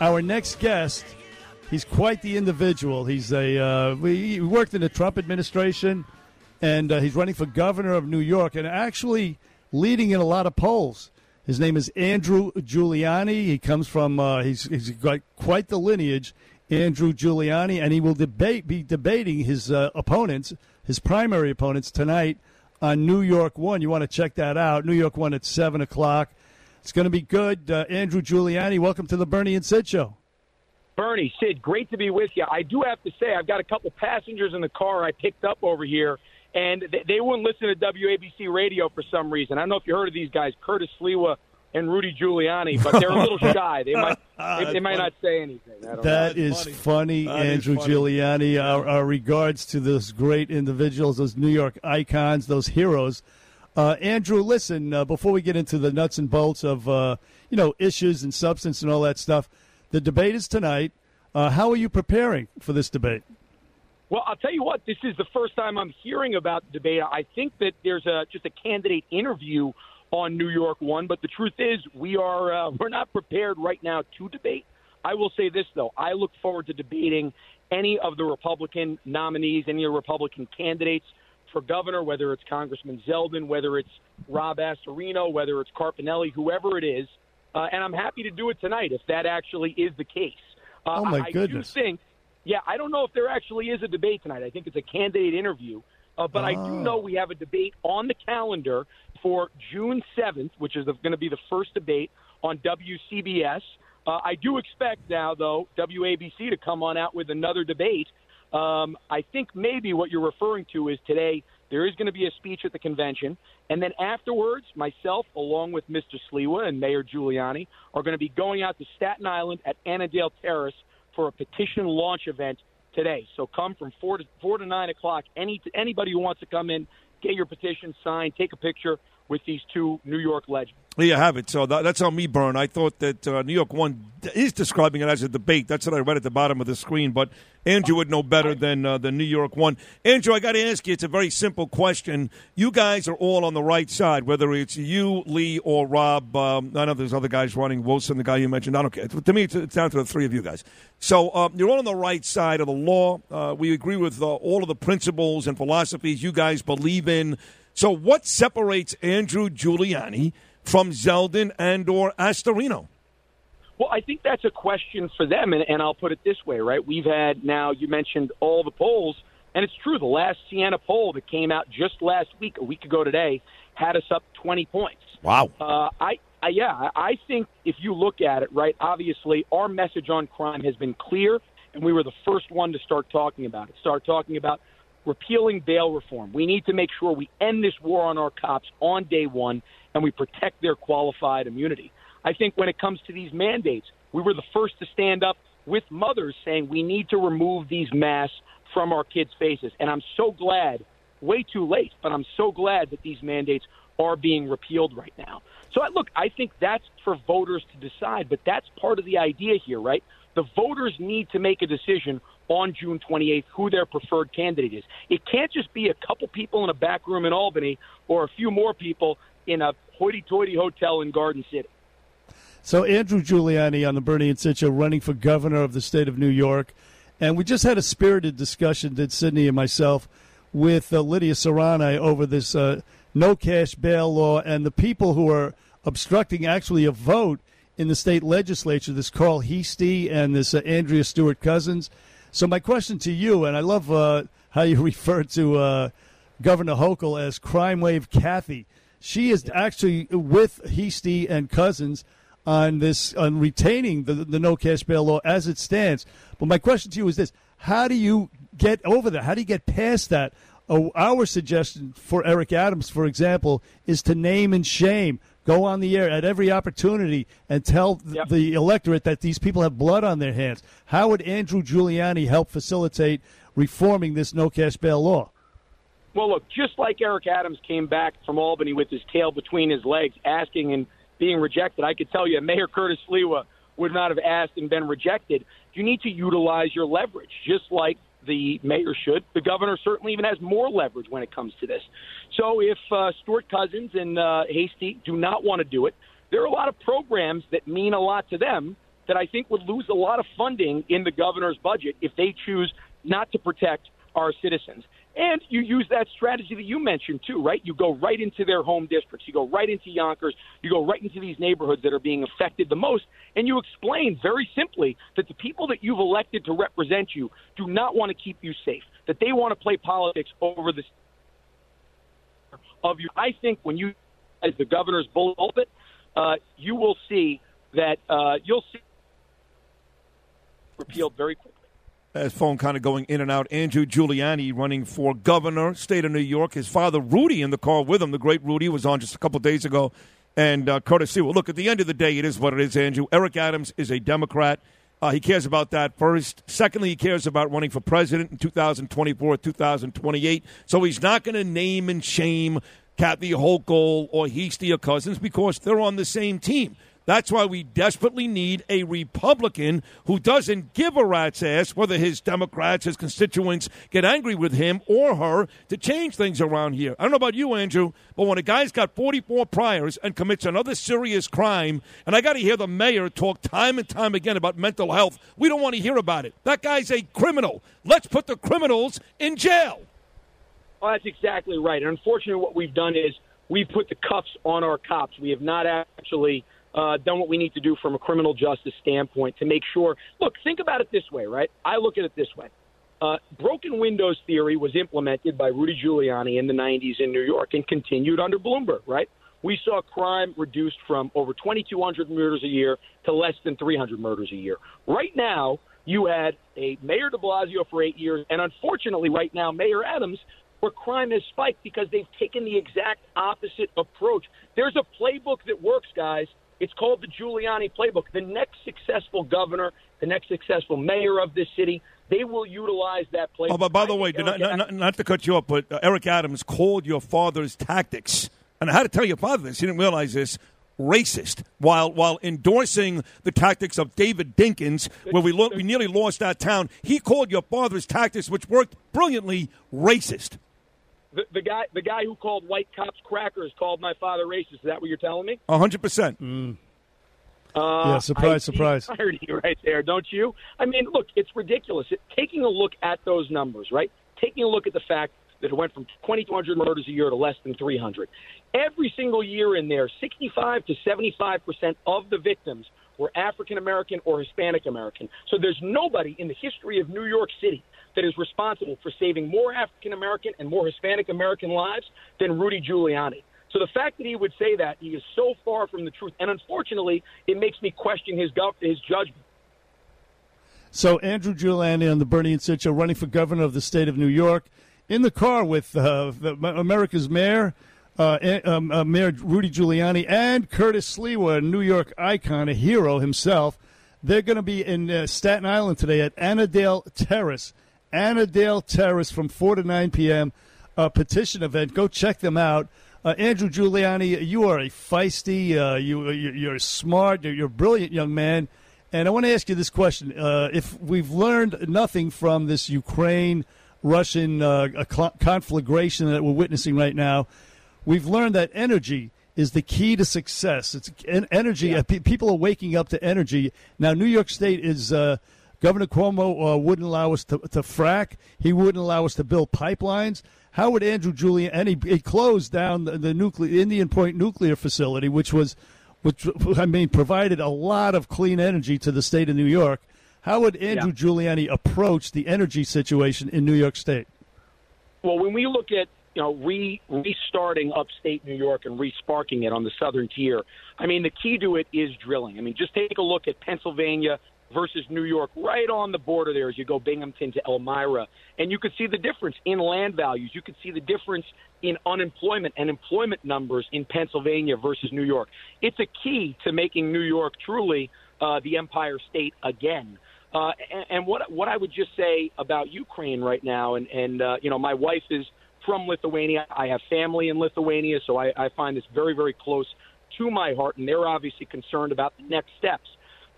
Our next guest, he's quite the individual. He's a uh, he worked in the Trump administration, and uh, he's running for governor of New York, and actually leading in a lot of polls. His name is Andrew Giuliani. He comes from uh, he's he's got quite the lineage, Andrew Giuliani, and he will debate be debating his uh, opponents, his primary opponents tonight on New York One. You want to check that out? New York One at seven o'clock. It's going to be good. Uh, Andrew Giuliani, welcome to the Bernie and Sid show. Bernie, Sid, great to be with you. I do have to say, I've got a couple passengers in the car I picked up over here, and they, they wouldn't listen to WABC radio for some reason. I don't know if you heard of these guys, Curtis Sliwa and Rudy Giuliani, but they're a little shy. They might they, they might not say anything. That know. is funny, funny that Andrew is funny. Giuliani. Our, our regards to those great individuals, those New York icons, those heroes. Uh, Andrew, listen, uh, before we get into the nuts and bolts of, uh, you know, issues and substance and all that stuff, the debate is tonight. Uh, how are you preparing for this debate? Well, I'll tell you what, this is the first time I'm hearing about the debate. I think that there's a, just a candidate interview on New York One, but the truth is we are uh, we're not prepared right now to debate. I will say this though, I look forward to debating any of the Republican nominees, any of the Republican candidates for governor, whether it's Congressman Zeldin, whether it's Rob Astorino, whether it's Carpinelli, whoever it is. Uh, and I'm happy to do it tonight if that actually is the case. Uh, oh, my I, goodness. I do think, yeah, I don't know if there actually is a debate tonight. I think it's a candidate interview. Uh, but oh. I do oh. know we have a debate on the calendar for June 7th, which is going to be the first debate on WCBS. Uh, I do expect now, though, WABC to come on out with another debate um, I think maybe what you're referring to is today there is going to be a speech at the convention, and then afterwards, myself, along with Mr. Sliwa and Mayor Giuliani, are going to be going out to Staten Island at Annadale Terrace for a petition launch event today. So come from four to four to nine o'clock. Any anybody who wants to come in, get your petition signed, take a picture with these two New York legends. There you have it. So that, that's on me, Burn. I thought that uh, New York One is describing it as a debate. That's what I read at the bottom of the screen. But Andrew would know better than uh, the New York One. Andrew, I got to ask you. It's a very simple question. You guys are all on the right side, whether it's you, Lee, or Rob. Um, I know there's other guys running. Wilson, the guy you mentioned. I don't care. To me, it's, it's down to the three of you guys. So uh, you're all on the right side of the law. Uh, we agree with uh, all of the principles and philosophies you guys believe in. So what separates Andrew Giuliani from Zeldin and or Astorino? Well, I think that's a question for them, and, and I'll put it this way, right? We've had now, you mentioned all the polls, and it's true. The last Siena poll that came out just last week, a week ago today, had us up 20 points. Wow. Uh, I, I, yeah, I think if you look at it, right, obviously our message on crime has been clear, and we were the first one to start talking about it. Start talking about repealing bail reform. We need to make sure we end this war on our cops on day one and we protect their qualified immunity. I think when it comes to these mandates, we were the first to stand up with mothers saying we need to remove these masks from our kids' faces. And I'm so glad, way too late, but I'm so glad that these mandates are being repealed right now. So, look, I think that's for voters to decide, but that's part of the idea here, right? The voters need to make a decision on June 28th who their preferred candidate is. It can't just be a couple people in a back room in Albany or a few more people in a hoity-toity hotel in Garden City. So Andrew Giuliani on the Bernie and Sid running for governor of the state of New York. And we just had a spirited discussion, did Sydney and myself, with uh, Lydia Serrano over this uh, no cash bail law and the people who are obstructing actually a vote in the state legislature, this Carl Heastie and this uh, Andrea Stewart Cousins. So my question to you, and I love uh, how you refer to uh, Governor Hochul as Crime Wave Kathy. She is actually with Heastie and Cousins on this on retaining the, the no cash bail law as it stands. But my question to you is this: How do you get over that? How do you get past that? Oh, our suggestion for Eric Adams, for example, is to name and shame go on the air at every opportunity and tell Yep. the electorate that these people have blood on their hands. How would Andrew Giuliani help facilitate reforming this no cash bail law? Well, look, just like Eric Adams came back from Albany with his tail between his legs, asking and being rejected, I could tell you Mayor Curtis Sliwa would not have asked and been rejected. You need to utilize your leverage, just like the mayor should. The governor certainly even has more leverage when it comes to this. So if uh, Stewart Cousins and uh, Heastie do not want to do it, there are a lot of programs that mean a lot to them that I think would lose a lot of funding in the governor's budget if they choose not to protect our citizens. And you use that strategy that you mentioned too, right? You go right into their home districts. You go right into Yonkers. You go right into these neighborhoods that are being affected the most. And you explain very simply that the people that you've elected to represent you do not want to keep you safe, that they want to play politics over the of you. I think when you, as the governor's pulpit, uh, you will see that uh, you'll see repealed very quickly. His phone kind of going in and out. Andrew Giuliani running for governor, state of New York. His father, Rudy, in the car with him. The great Rudy was on just a couple days ago. And uh, Curtis Sliwa. Look, at the end of the day, it is what it is, Andrew. Eric Adams is a Democrat. Uh, he cares about that first. Secondly, he cares about running for president in 2024, 2028. So he's not going to name and shame Kathy Hochul or Heastie or Cousins because they're on the same team. That's why we desperately need a Republican who doesn't give a rat's ass whether his Democrats, his constituents get angry with him or her to change things around here. I don't know about you, Andrew, but when a guy's got 44 priors and commits another serious crime, and I got to hear the mayor talk time and time again about mental health, we don't want to hear about it. That guy's a criminal. Let's put the criminals in jail. Well, that's exactly right. And unfortunately, what we've done is we've put the cuffs on our cops. We have not actually uh, done what we need to do from a criminal justice standpoint to make sure. Look, think about it this way, right? I look at it this way. Uh, broken windows theory was implemented by Rudy Giuliani in the 90s in New York and continued under Bloomberg, right? We saw crime reduced from over 2,200 murders a year to less than 300 murders a year. Right now, you had a Mayor de Blasio for eight years, and unfortunately, right now, Mayor Adams, where crime has spiked because they've taken the exact opposite approach. There's a playbook that works, guys. It's called the Giuliani playbook. The next successful governor, the next successful mayor of this city, they will utilize that playbook. Oh, but by the way, not, not, not to cut you off, but uh, Eric Adams called your father's tactics, and I had to tell your father this. He didn't realize this. Racist, while while endorsing the tactics of David Dinkins, where we lo- we nearly lost that town, he called your father's tactics, which worked brilliantly, racist. The, the guy, the guy who called white cops crackers, called my father racist. Is that what you're telling me? hundred percent. Uh, Yeah, surprise, I see surprise. irony right there, don't you? I mean, look, it's ridiculous. It, taking a look at those numbers, right? Taking a look at the fact that it went from 2,200 murders a year to less than 300. Every single year in there, 65 to 75 percent of the victims were African American or Hispanic American. So there's nobody in the history of New York City that is responsible for saving more African American and more Hispanic American lives than Rudy Giuliani. So the fact that he would say that, he is so far from the truth. And unfortunately, it makes me question his, gov- his judgment. So Andrew Giuliani on the Bernie and Sid show, running for governor of the state of New York, in the car with uh, the, America's mayor, uh, um, uh, Mayor Rudy Giuliani, and Curtis Sliwa, a New York icon, a hero himself. They're going to be in uh, Staten Island today at Annadale Terrace. Annadale Terrace from 4 to 9 p.m. A petition event. Go check them out. Uh, Andrew Giuliani, you are a feisty, uh, you, you're smart, you're, you're a brilliant young man. And I want to ask you this question: uh, If we've learned nothing from this Ukraine Russian uh, conflagration that we're witnessing right now, we've learned that energy is the key to success. It's en- energy. Uh, pe- people are waking up to energy now. New York State is. Governor Cuomo uh, wouldn't allow us to, to frack. He wouldn't allow us to build pipelines. How would Andrew Julian and he, he closed down the, the nuclear Indian Point nuclear facility, which was, which I mean, provided a lot of clean energy to the state of New York. How would Andrew Yeah. Giuliani approach the energy situation in New York State? Well, when we look at you know re restarting upstate New York and resparking it on the southern tier, I mean the key to it is drilling. I mean just take a look at Pennsylvania, versus New York, right on the border there as you go Binghamton to Elmira. And you could see the difference in land values. You could see the difference in unemployment and employment numbers in Pennsylvania versus New York. It's a key to making New York truly uh, the empire state again. Uh, and, and what what I would just say about Ukraine right now, and and uh, you know, my wife is from Lithuania. I have family in Lithuania, so I, I find this very very close to my heart, and they're obviously concerned about the next steps.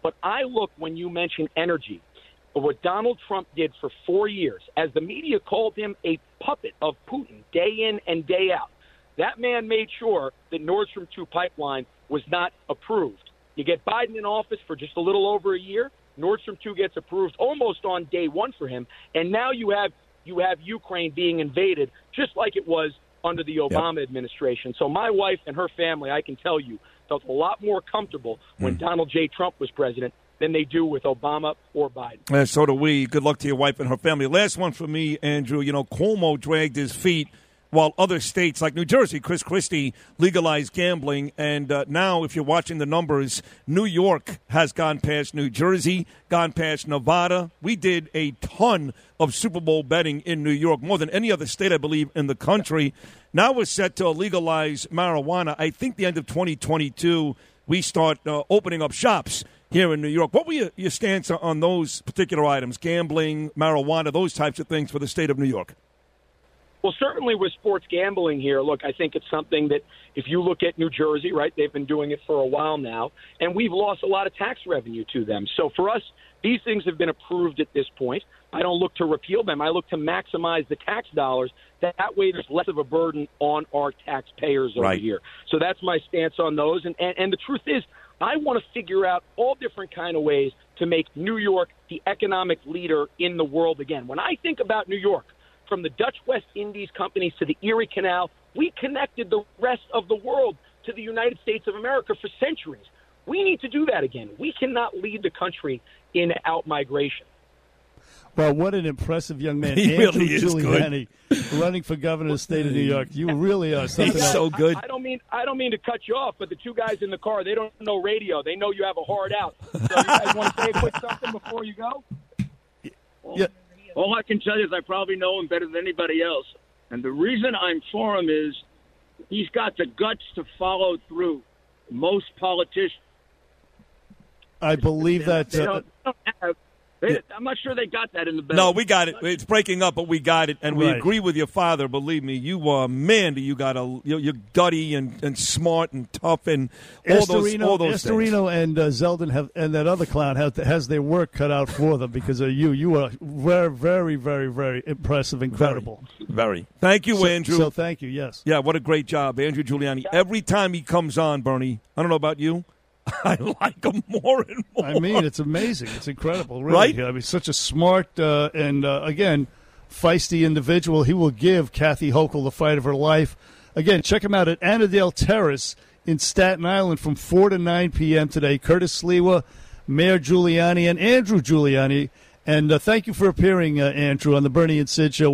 But I look when you mention energy, what Donald Trump did for four years, as the media called him a puppet of Putin day in and day out. That man made sure that Nord Stream 2 pipeline was not approved. You get Biden in office for just a little over a year. Nord Stream 2 gets approved almost on day one for him, and now you have you have Ukraine being invaded just like it was under the Obama yep. administration. So my wife and her family, I can tell you, felt a lot more comfortable when mm. Donald J. Trump was president than they do with Obama or Biden. And so do we. Good luck to your wife and her family. Last one for me, Andrew. You know, Cuomo dragged his feet while other states like New Jersey, Chris Christie, legalized gambling. And uh, now, if you're watching the numbers, New York has gone past New Jersey, gone past Nevada. We did a ton of Super Bowl betting in New York, more than any other state, I believe, in the country. Now we're set to legalize marijuana. I think the end of 2022, we start uh, opening up shops here in New York. What were your, your stance on those particular items, gambling, marijuana, those types of things for the state of New York? Well, certainly with sports gambling here, look, I think it's something that if you look at New Jersey, right, they've been doing it for a while now, and we've lost a lot of tax revenue to them. So for us, these things have been approved at this point. I don't look to repeal them. I look to maximize the tax dollars. That, that way, there's less of a burden on our taxpayers over right. here. So that's my stance on those. And, and, and the truth is, I want to figure out all different kind of ways to make New York the economic leader in the world again. When I think about New York, from the Dutch West Indies companies to the Erie Canal, we connected the rest of the world to the United States of America for centuries. We need to do that again. We cannot lead the country in out migration. Well, what an impressive young man. He Andrew really is Giuliani running for governor of the state of New York. You really are something He's else. so good. I, I, don't mean I don't mean to cut you off, but the two guys in the car, they don't know radio. They know you have a hard out. So you guys want to say a quick something before you go? All I can tell you is I probably know him better than anybody else. And the reason I'm for him is he's got the guts to follow through. Most politicians. I believe that. They don't, they don't have they, I'm not sure they got that in the bill. No, we got it. It's breaking up, but we got it, and we Right. agree with your father. Believe me, you uh, man, do you got a you're, you're gutty and, and smart and tough and all those all those things. Astorino and uh, Zeldin have, and that other clown have, has their work cut out for them because of you. You are very, very, very, very impressive, incredible. Very. Thank you, So- Andrew. So thank you. Yes. yeah, what a great job, Andrew Giuliani. Every time he comes on, Bernie, I don't know about you, I like him more and more. I mean, it's amazing. It's incredible, really. Right? I mean, such a smart uh, and uh, again feisty individual. He will give Kathy Hochul the fight of her life. Again, check him out at Annadale Terrace in Staten Island from four to nine p.m. today. Curtis Sliwa, Mayor Giuliani, and Andrew Giuliani. And uh, thank you for appearing, uh, Andrew, on the Bernie and Sid show.